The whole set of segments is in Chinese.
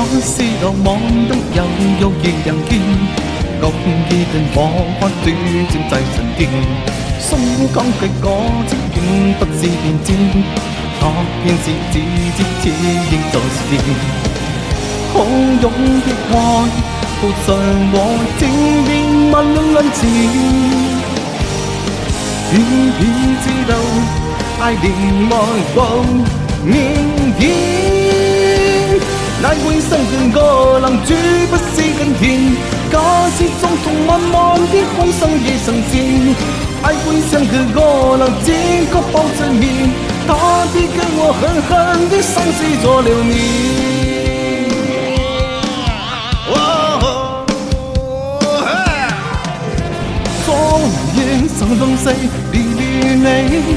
可是流亡得有優異人見，樂意定火花轉轉制神經，鬆剛嘅果子竟不是變尖，他偏是只知只應就是變，好勇的愛步上我正面萬兩兩字，偏偏知道愛戀愛過，明天。奈何一生的歌能绝不是今天？假使匆匆忙忙的今生已成仙，奈何相隔歌能只可抱枕面，大地跟我狠狠的相视作了你。烽烟层层碎，离离你，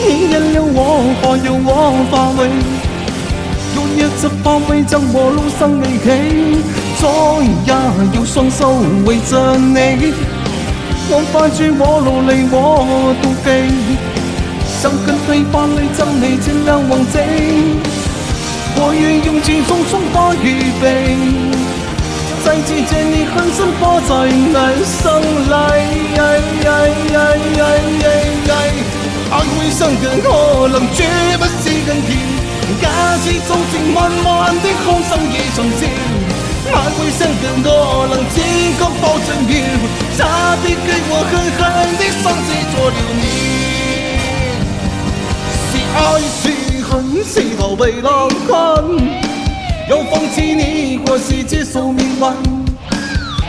你人了我花忧我发尾。一直放未将我路上未起，再也要双手围着你。我快住我努力，我妒忌，心根对花你将你千两梦境。我愿用尽风霜花预备，再次节你狠心花在泥里。爱会生根，我能。深情慢慢的空心已沉寂，爱会伤掉我，冷只觉抱重你，他的给我狠狠的伤，只做了你。是爱是恨，是逃避难堪，要放弃你，或是接受命运？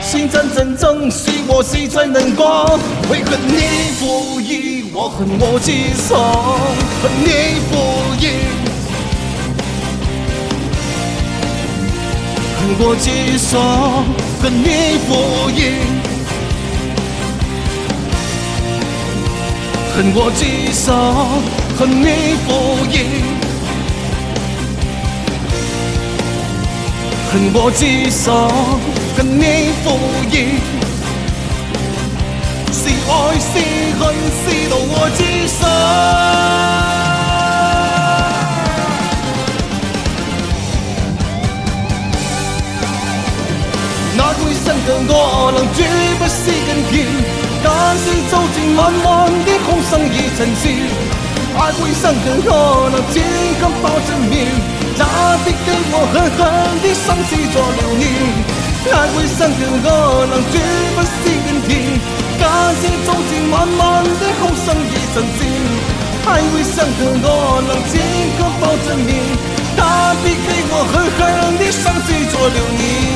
心真真正是我最难过。为何你不义，我恨我心伤，恨你不义。恨过几生，恨你不已。恨我几生，恨你不已。恨我几生，恨你不已。是爱是恨，是我几生。绝不是今天，但是走进漫漫的红尘已沉世，爱会伤得我那至今抱着念，他必给我狠狠的伤势做留念。爱会伤得我那绝不是今天，假使走进万万的空尘与尘世，爱会伤得我那至今抱着念，他必给我狠狠的伤势做留念。